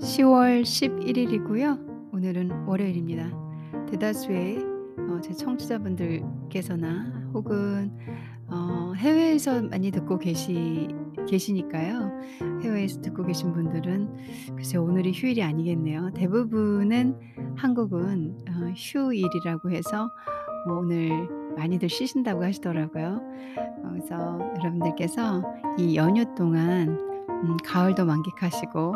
10월 11일이고요. 오늘은 월요일입니다. 대다수의 어, 제 청취자분들께서나 혹은 어, 해외에서 많이 듣고 계시 계시니까요. 해외에서 듣고 계신 분들은 글쎄 오늘이 휴일이 아니겠네요. 대부분은 한국은 어, 휴일이라고 해서 뭐 오늘 많이들 쉬신다고 하시더라고요. 어, 그래서 여러분들께서 이 연휴 동안 음, 가을도 만끽하시고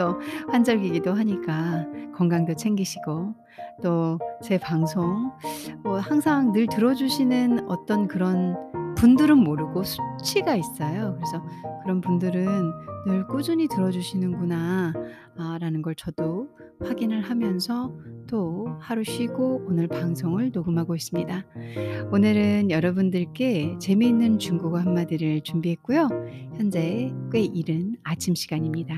또 환절기이기도 하니까 건강도 챙기시고 또 제 방송 뭐 항상 늘 들어주시는 어떤 그런 분들은 모르고 수치가 있어요. 그래서 그런 분들은 늘 꾸준히 들어주시는구나 아, 라는 걸 저도 확인을 하면서 또 하루 쉬고 오늘 방송을 녹음하고 있습니다. 오늘은 여러분들께 재미있는 중국어 한마디를 준비했고요. 현재 꽤 이른 아침 시간입니다.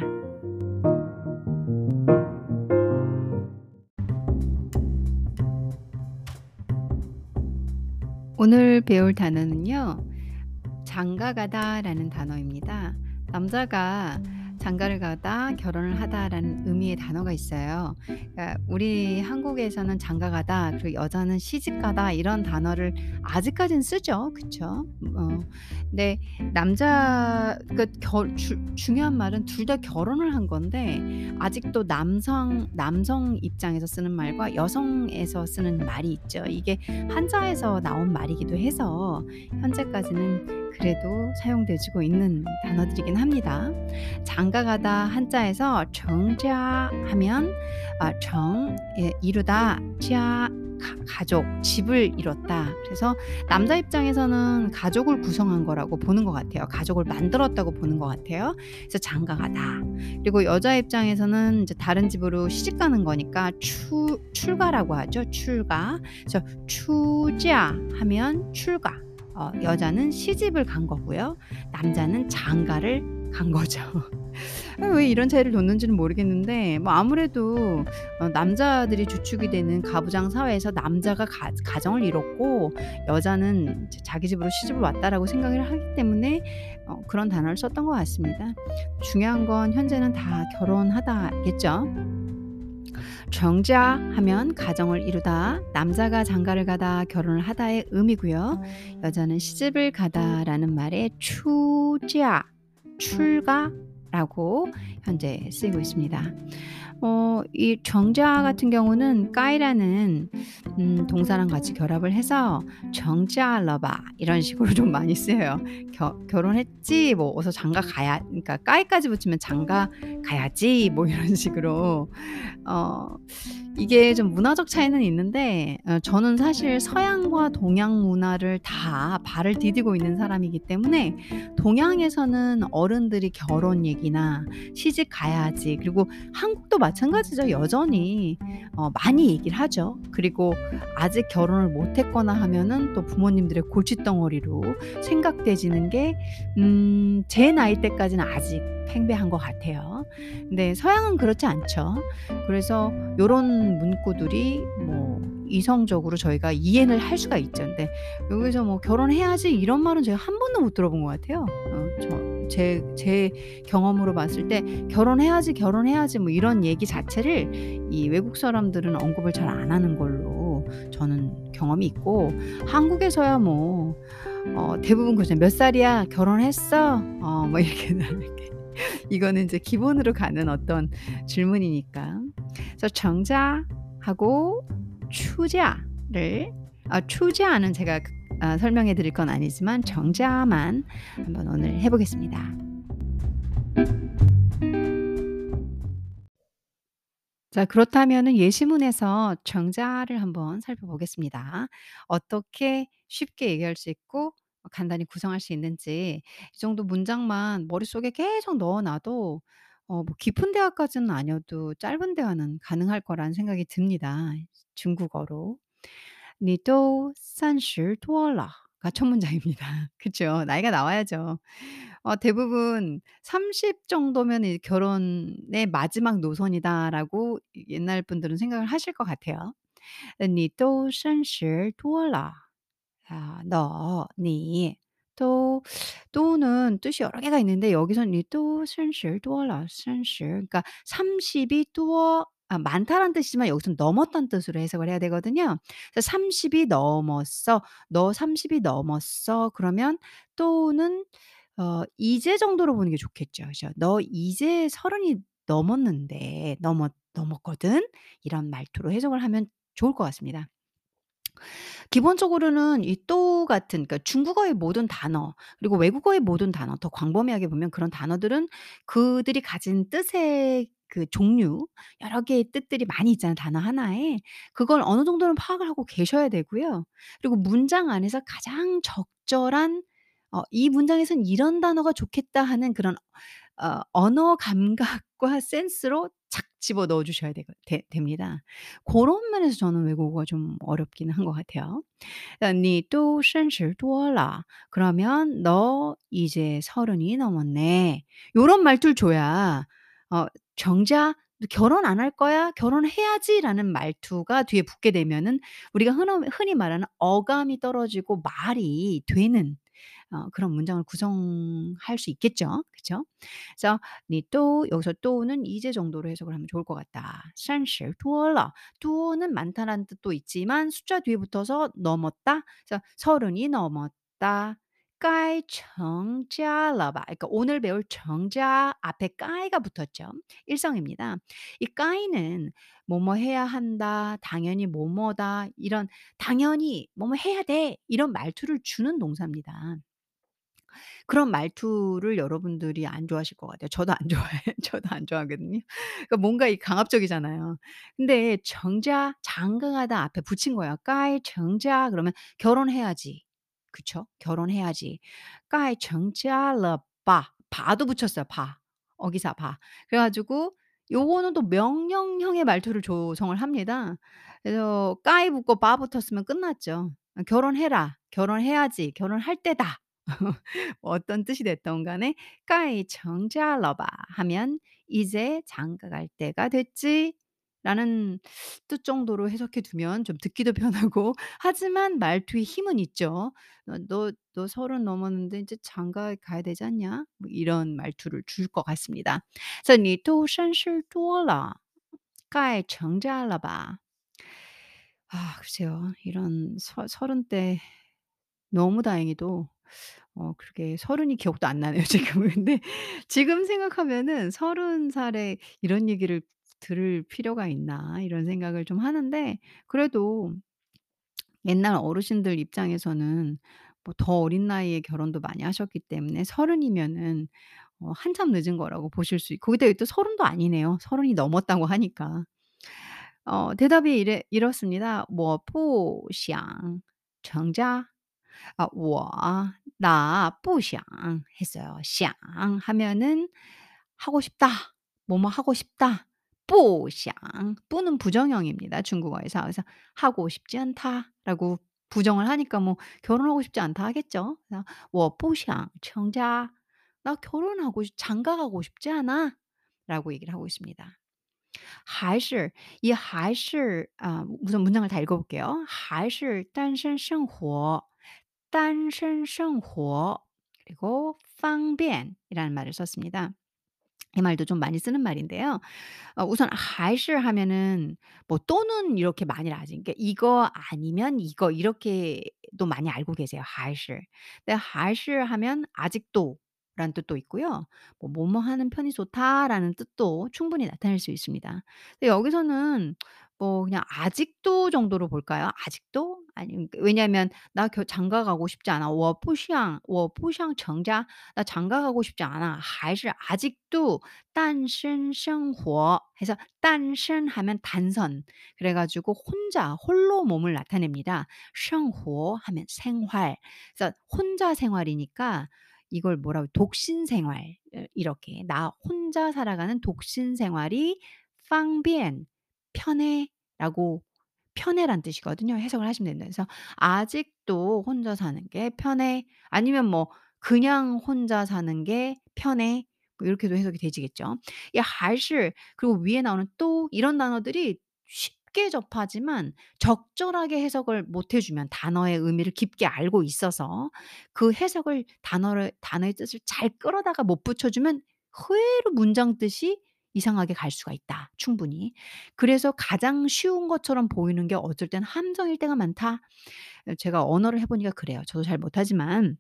오늘 배울 단어는요. 장가가다 라는 단어입니다. 남자가 장가를 가다, 결혼을 하다라는 의미의 단어가 있어요. 그러니까 우리 한국에서는 장가 가다, 그리고 여자는 시집 가다 이런 단어를 아직까지는 쓰죠. 그쵸? 어, 근데 남자, 그 결, 주, 중요한 말은 둘 다 결혼을 한 건데 아직도 남성, 남성 입장에서 쓰는 말과 여성에서 쓰는 말이 있죠. 이게 한자에서 나온 말이기도 해서 현재까지는 그래도 사용되고 있는 단어들이긴 합니다. 장가가다 한자에서 정자 하면 아, 정 예, 이루다 자 가족, 집을 이뤘다. 그래서 남자 입장에서는 가족을 구성한 거라고 보는 것 같아요. 가족을 만들었다고 보는 것 같아요. 그래서 장가가다. 그리고 여자 입장에서는 이제 다른 집으로 시집 가는 거니까 추, 출가라고 하죠. 출가. 그래서 추자 하면 출가. 어, 여자는 시집을 간 거고요. 남자는 장가를 간 거죠. 왜 이런 차이를 뒀는지는 모르겠는데 뭐 아무래도 어, 남자들이 주축이 되는 가부장 사회에서 남자가 가, 가정을 이뤘고 여자는 자기 집으로 시집을 왔다라고 생각을 하기 때문에 어, 그런 단어를 썼던 것 같습니다. 중요한 건 현재는 다 결혼하다겠죠. 정자 하면 가정을 이루다, 남자가 장가를 가다, 결혼을 하다의 의미고요. 여자는 시집을 가다라는 말에 추자, 출가라고 현재 쓰이고 있습니다. 어, 이 정자 같은 경우는 까이라는 음, 동사랑 같이 결합을 해서 정자 러바 이런 식으로 좀 많이 쓰여요. 겨, 결혼했지 뭐 어서 장가 가야 그러니까 까이까지 붙이면 장가 가야지 뭐 이런 식으로 어, 이게 좀 문화적 차이는 있는데 어, 저는 사실 서양과 동양 문화를 다 발을 디디고 있는 사람이기 때문에 동양에서는 어른들이 결혼 얘기나 시집 가야지 그리고 한국도 마찬가지 죠 여전히 어, 많이 얘기를 하죠 그리고 아직 결혼을 못했거나 하면은 또 부모님들의 골칫덩어리로 생각되지는 게제 음, 나이 때까지는 아직 팽배한 것 같아요. 근데 서양은 그렇지 않죠. 그래서 요런 문구들이 뭐 이성적으로 저희가 이해를 할 수가 있죠. 근데 여기서 뭐 결혼해야지 이런 말은 제가 한 번도 못 들어본 것 같아요. 어, 저, 제, 제 경험으로 봤을 때 결혼해야지, 결혼해야지 뭐 이런 얘기 자체를 이 외국 사람들은 언급을 잘 안 하는 걸로 저는 경험이 있고 한국에서야 뭐 어, 대부분 그죠. 몇 살이야? 결혼했어? 어, 뭐 이렇게 이렇게 이거는 이제 기본으로 가는 어떤 질문이니까. 그래서 정자하고 추자를 아, 추자는 제가 아, 설명해 드릴 건 아니지만 정자만 한번 오늘 해보겠습니다. 자, 그렇다면 예시문에서 정자를 한번 살펴보겠습니다. 어떻게 쉽게 얘기할 수 있고 간단히 구성할 수 있는지 이 정도 문장만 머릿속에 계속 넣어 놔도 어 뭐 깊은 대화까지는 아니어도 짧은 대화는 가능할 거라는 생각이 듭니다 중국어로. 你都三十多了가 첫 문장입니다. 그쵸. 나이가 나와야죠. 어 대부분 30 정도면 이 '결혼의 마지막 노선이다.'라고 옛날 분들은 생각을 하실 것 같아요. 你都三十多了. 아, 너, 니. 또, 또는 물론 뜻이 여러 개가 있는데 여기서는 이 또30 多了 30 그러니까 30이多 아 많다라는 뜻이지만 여기서는 넘었다는 뜻으로 해석을 해야 되거든요. 그래서 "30이 넘었어. 너 30이 넘었어." 그러면 또는 어 이제 정도로 보는 게 좋겠죠. 그죠? "너 이제 30이 넘었는데 넘었 넘었거든." 이런 말투로 해석을 하면 좋을 것 같습니다. 기본적으로는 이 또 같은 그러니까 중국어의 모든 단어 그리고 외국어의 모든 단어 더 광범위하게 보면 그런 단어들은 그들이 가진 뜻의 그 종류 여러 개의 뜻들이 많이 있잖아요, 단어 하나에. 그걸 어느 정도는 파악을 하고 계셔야 되고요. 그리고 문장 안에서 가장 적절한 어 '이 문장에선 이런 단어가 좋겠다.' 하는 그런 어 언어 감각과 센스로 착 집어넣어 주셔야 되거 되 됩니다. 고런 면에서 저는 외국어가 좀 어렵기는 한 것 같아요. 어 "你都三十多了." 그러면 "너 이제 서른이 넘었네." 요런 말투를 줘야 어 정작 "너 결혼 안 할 거야? 결혼해야지."라는 말투가 뒤에 붙게 되면은 우리가 흔히 흔히 말하는 어감이 떨어지고 말이 되는 어 그런 문장을 구성할 수 있겠죠. 그쵸? 그래서 "你都" 여기서 또는 이제 정도로 해석을 하면 좋을 것 같다. 30多了 多는 많다라는 뜻도 있지만 숫자 뒤에 붙어서 넘었다. 그래서 "서른이 넘었다." 该成家了吧. 그러니까 오늘 배울 成家 앞에 该가 붙었죠. 일성입니다. 이 该는 뭐뭐 해야 한다, 당연히 뭐뭐다, 이런 당연히 뭐뭐 해야 돼 이런 말투를 주는 동사입니다. 그런 말투를 여러분들이 안 좋아하실 것 같아요. 저도 안 좋아해요. 저도 안 좋아하거든요. 그러니까 뭔가 이 강압적이잖아요. 근데 정자 장강하다 앞에 붙인 거예요. "该 成家" 그러면 결혼해야지. 그쵸? 결혼해야지. "该 成家了吧." 바도 붙였어요, 바. 어기사 바. 그래 가지고 요거는 또 명령형의 말투를 조성을 합니다. 그래서 "该" 붙고 바 붙었으면 끝났죠. 어 "결혼해라. 결혼해야지. 결혼할 때다." 뭐 어떤 뜻이 됐던 간에 该成家了吧 하면 '이제 장가 갈 때가 됐지.' 라는 뜻 정도로 해석해 두면 좀 듣기도 편하고 하지만 말투에 힘은 있죠. 어 "너 너 30 넘었는데 이제 장가 가야 되지 않냐?" 뭐 이런 말투를 줄 것 같습니다. 그래서 你都三十多了该成家了吧 아 글쎄요. 이런 서 30대 너무 다행히도 어 그러게 서른이 기억도 안 나네요 지금은. 근데 지금 생각하면은 '30 살에 이런 얘기를 들을 필요가 있나.' 이런 생각을 좀 하는데 그래도 옛날 어르신들 입장에서는 뭐 더 어린 나이에 결혼도 많이 하셨기 때문에 30 이면은 어 한참 늦은 거라고 보실 수 있고 거기다 또 30도 아니네요. 30이 넘었다고 하니까. 어 대답이 이래 이렇습니다. 我不想成家 아 我 나 不想 했어요. 想 하면은 하고 싶다. 뭐뭐 하고 싶다. 不想 뿌는 부정형입니다, 중국어에서. 그래서 하고 싶지 않다라고 부정을 하니까 뭐 결혼하고 싶지 않다 하겠죠. 그래서 我不想成家. 나 결혼하고 싶 장가 가고 싶지 않아.'라고 얘기를 하고 있습니다. 还是이 还是 아 우선 문장을 다 읽어 볼게요. 还是单身生活单身生活 그리고 方便이라는 말을 썼습니다. 이 말도 좀 많이 쓰는 말인데요. 어 우선 还是 하면은 뭐 또는 이렇게 많이들 아지 그러니까 이거 아니면 이거 이렇게도 많이 알고 계세요 还是. 근데 还是 하면 아직도 라는 뜻도 있고요. 뭐 "뭐뭐 하는 편이 좋다."라는 뜻도 충분히 나타낼 수 있습니다. 근데 여기서는 뭐 그냥 아직도 정도로 볼까요? 아직도? 아니 왜냐하면 "나 겨 장가 가고 싶지 않아." 我不想我不想成家. 나 장가 가고 싶지 않아. 还是 아직도 单身生活 해서 单身 하면 단선. 그래 가지고 혼자 홀로 몸을 나타냅니다. 生活 하면 생활. 그래서 혼자 생활이니까 이걸 뭐라고 독신 생활 어 이렇게 나 혼자 살아가는 독신 생활이 方便 편해라고 편해란 뜻이거든요. 해석을 하시면 됩니다. 그래서 아직도 혼자 사는 게 편해 아니면 뭐 그냥 혼자 사는 게 편해 뭐 이렇게도 해석이 되지겠죠. 이还是 그리고 위에 나오는 또 이런 단어들이 쉽 쉽게 접하지만 적절하게 해석을 못 해 주면 단어의 의미를 깊게 알고 있어서 그 해석을 단어를 단어의 뜻을 잘 끌어다가 못 붙여 주면 의외로 문장 뜻이 이상하게 갈 수가 있다 충분히. 그래서 가장 쉬운 것처럼 보이는 게 어쩔 땐 함정일 때가 많다. 어 제가 언어를 해 보니까 그래요. 저도 잘 못하지만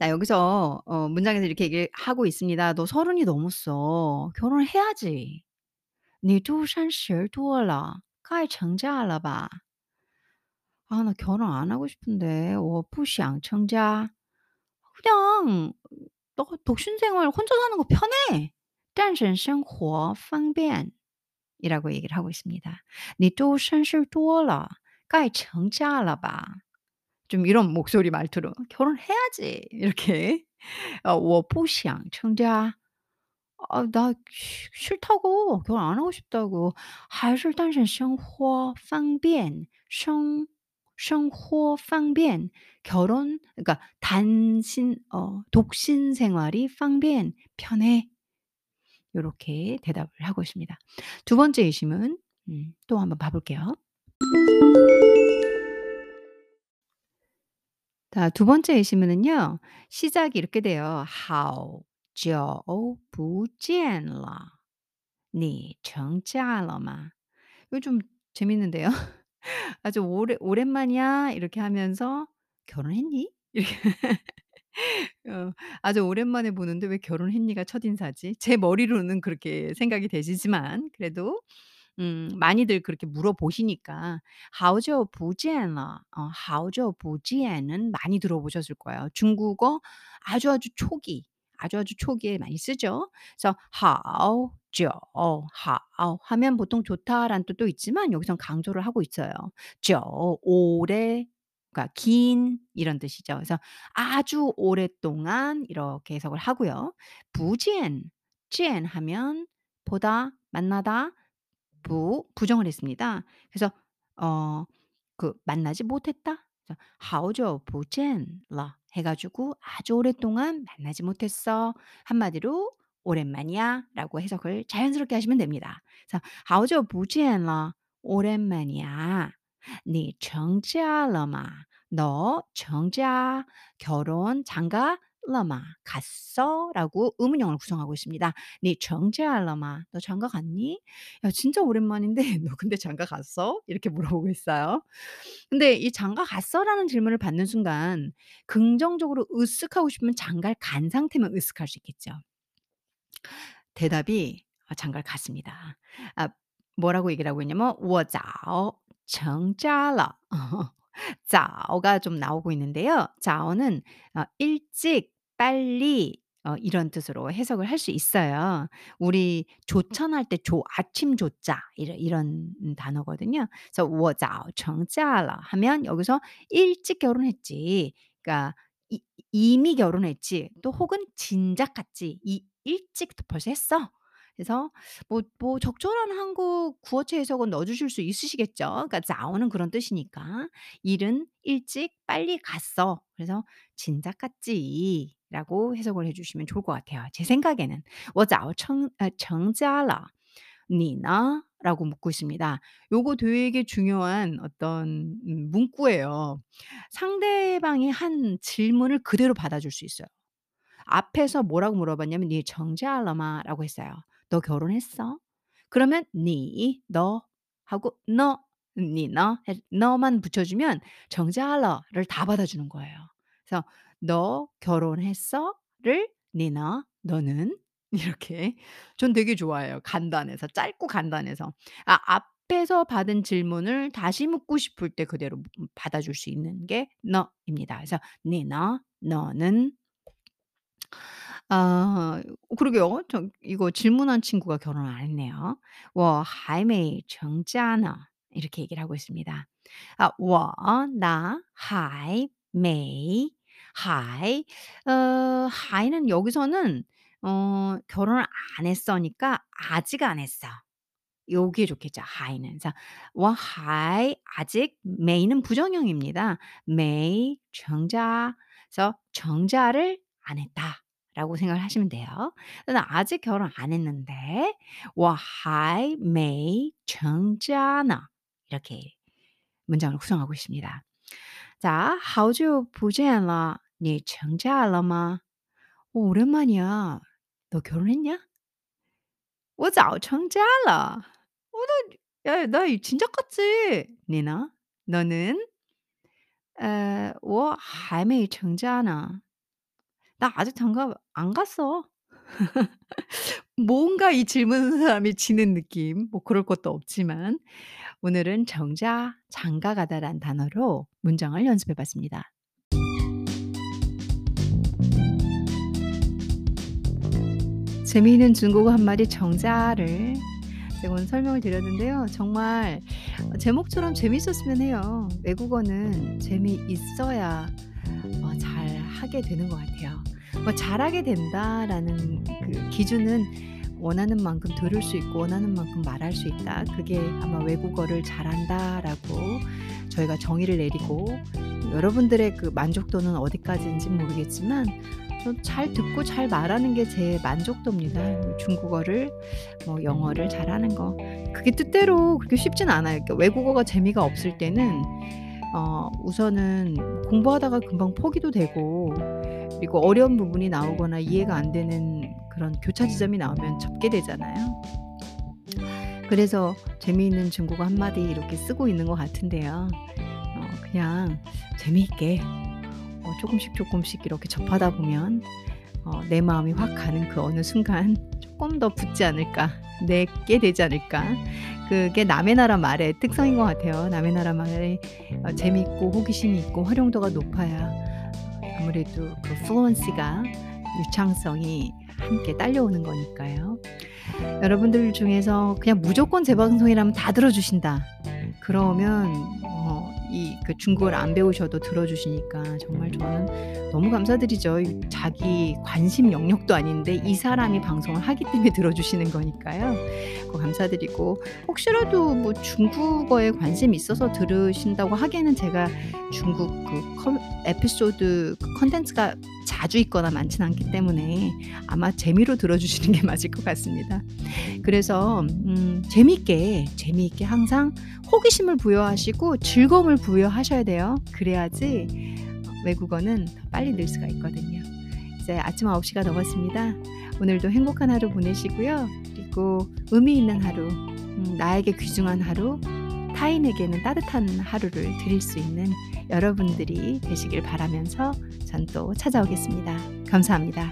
자 여기서 어 문장에서 이렇게 얘기를 하고 있습니다. "너 서른이 넘었어. 결혼을 해야지." 你都30多了，该成家了吧？ 아 나 결혼 안 하고 싶은데 我不想成家. 그냥 너 독신 생활 혼자 사는 거 편해. 单身生活方便 이라고 얘기를 하고 있습니다. 你都三十多了，该成家了吧? 좀 이런 목소리 말투로 "결혼해야지." 이렇게. 어 我不想成家. 아 나 쉬 싫다고. 결혼 안 하고 싶다고. 还是单身生活方便. 생 생활方便 결혼 그러니까 단신 어 독신 생활이 方便 편해. 요렇게 대답을 하고 있습니다. 두 번째 예시문 음 또 한번 봐 볼게요. 자 두 번째 예시문은요. 시작이 이렇게 돼요. 好久不见了，你成家了吗? 이거 좀 재밌는데요. 아주 오래 "오랜만이야." 이렇게 하면서 "결혼했니?" 이렇게 어 아주 오랜만에 보는데 '왜 결혼했니?'가 첫인사지. 제 머리로는 그렇게 생각이 되시지만 그래도 음 많이들 그렇게 물어보시니까 好久不见了 어 好久不见은 많이 들어보셨을 거예요. 중국어 아주 아주 초기, 아주 아주 초기에 많이 쓰죠. 그래서 好久 好 하면 보통 좋다라는 뜻도 있지만 여기선 강조를 하고 있어요. 久 오래 그러니까 긴 이런 뜻이죠. 그래서 아주 오랫동안 이렇게 해석을 하고요. 부지엔, 지엔 하면 보다, 만나다, 부, 부정을 했습니다. 그래서 어, 그 만나지 못했다. 하오저 부젠라 해가지고 아주 오랫동안 만나지 못했어. 한마디로 오랜만이야라고 해석을 자연스럽게 하시면 됩니다. 하오저 부젠라 오랜만이야. 네 정지하러마 너 成家 결혼 장가 了吗 갔어? 라고 의문형을 구성하고 있습니다. 你成家了吗? 너 장가 갔니? 야 진짜 오랜만인데 "너 근데 장가 갔어?" 이렇게 물어보고 있어요. 근데 이 "장가 갔어?"라는 질문을 받는 순간 긍정적으로 으쓱하고 싶으면 장가를 간 상태면 으쓱할 수 있겠죠. 대답이 아 장가를 갔습니다. 아 뭐라고 얘기를 하고 있냐면 我早成家了. 早가 좀 나오고 있는데요.早는 어 일찍, 빨리 어 이런 뜻으로 해석을 할 수 있어요. 우리 조천할 때 조 아침 조자 이런 이런 음 단어거든요. 그래서 我早成家了 하면 여기서 일찍 결혼했지. 그러니까 이 이미 결혼했지. 또 혹은 진작 갔지. 이 일찍 벌써 했어. 그래서 뭐 뭐 적절한 한국 구어체 해석은 넣어 주실 수 있으시겠죠. 그러니까 早는 그런 뜻이니까. 일은 일찍 빨리 갔어. 그래서 "진작 갔지."라고 해석을 해 주시면 좋을 것 같아요. 제 생각에는. 我早成 아 成家了. 你呢? 라고 묻고 있습니다. 요거 되게 중요한 어떤 음 문구예요. 상대방이 한 질문을 그대로 받아줄 수 있어요. 앞에서 뭐라고 물어봤냐면 你成家了吗?라고 했어요. " 너 결혼했어? 그러면 니, 너 하고 너, 니, 너, 너만 붙여주면 정자러를 다 받아주는 거예요. 그래서 너 결혼했어?를 니너 너는 이렇게 전 되게 좋아해요. 간단해서 짧고 간단해서 아 앞에서 받은 질문을 다시 묻고 싶을 때 그대로 음, 받아줄 수 있는 게 너입니다. 그래서 니너 너는 아 그러게요. 저 이거 질문한 친구가 결혼을 안 했네요. 我还没成家呢 이렇게 얘기를 하고 있습니다. 아 我 나 还没 还 어 还는 여기서는 어 결혼을 안 했어니까 아직 안 했어. 요게 좋겠죠. 还는. 그래서 我还 아직 没는 부정형입니다. 没成家 그래서 成家를 안 했다. 라고 생각을 하시면 돼요. 나 아직 결혼 안 했는데 我还没成家呢. 이렇게 문장을 구성하고 있습니다. 자, 好久不见了.你成家了吗? 어, 오랜만이야. 너 결혼했냐? 我早成家了. 어, 나, 야, 나 진작 갔지. 니나? 너는? 에, 我还没成家呢. 나 아직 장가 안 갔어. 뭔가 이 질문하는 사람이 지는 느낌. 뭐 그럴 것도 없지만 오늘은 정자, 장가 가다란 단어로 문장을 연습해 봤습니다. 재미있는 중국어 한마디 정자를 제가 오늘 설명을 드렸는데요. 정말 제목처럼 재밌었으면 해요. 외국어는 재미있어야 하게 되는 것 같아요. 뭐 잘하게 된다라는 그 기준은 원하는 만큼 들을 수 있고 원하는 만큼 말할 수 있다. 그게 아마 외국어를 잘한다라고 저희가 정의를 내리고 여러분들의 그 만족도는 어디까지인지 모르겠지만 잘 듣고 잘 말하는 게 제 만족도입니다. 중국어를 뭐 영어를 잘하는 거 그게 뜻대로 그렇게 쉽진 않아요. 그러니까 외국어가 재미가 없을 때는 어 우선은 공부하다가 금방 포기도 되고 그리고 어려운 부분이 나오거나 이해가 안 되는 그런 교차 지점이 나오면 접게 되잖아요. 그래서 재미있는 중국어 한마디 이렇게 쓰고 있는 것 같은데요. 어 그냥 재미있게 어 조금씩 조금씩 이렇게 접하다 보면 어 내 마음이 확 가는 그 어느 순간 조금 더 붙지 않을까, 내게 되지 않을까. 그게 남의 나라 말의 특성인 것 같아요. 남의 나라 말이 어 재미있고 호기심이 있고 활용도가 높아야 아무래도 그 플루언시가 유창성이 함께 딸려오는 거니까요. 여러분들 중에서 그냥 무조건 제 방송이라면 다 들어주신다. 그러면 어, 이 그 중국어를 안 배우셔도 들어주시니까 정말 저는 너무 감사드리죠. 자기 관심 영역도 아닌데 이 사람이 방송을 하기 때문에 들어주시는 거니까요. 그 감사드리고 혹시라도 뭐 중국어에 관심 있어서 들으신다고 하기에는 제가 중국 그 컴, 에피소드 그 컨텐츠가 자주 있거나 많지는 않기 때문에 아마 재미로 들어주시는 게 맞을 것 같습니다. 그래서 음, 재미있게 재미있게 항상 호기심을 부여하시고 즐거움을 부여하셔야 돼요. 그래야지 외국어는 더 빨리 늘 수가 있거든요. 이제 아침 9시가 넘었습니다. 오늘도 행복한 하루 보내시고요. 그리고 의미 있는 하루, 음, 나에게 귀중한 하루, 타인에게는 따뜻한 하루를 드릴 수 있는 여러분들이 되시길 바라면서 전 또 찾아오겠습니다. 감사합니다.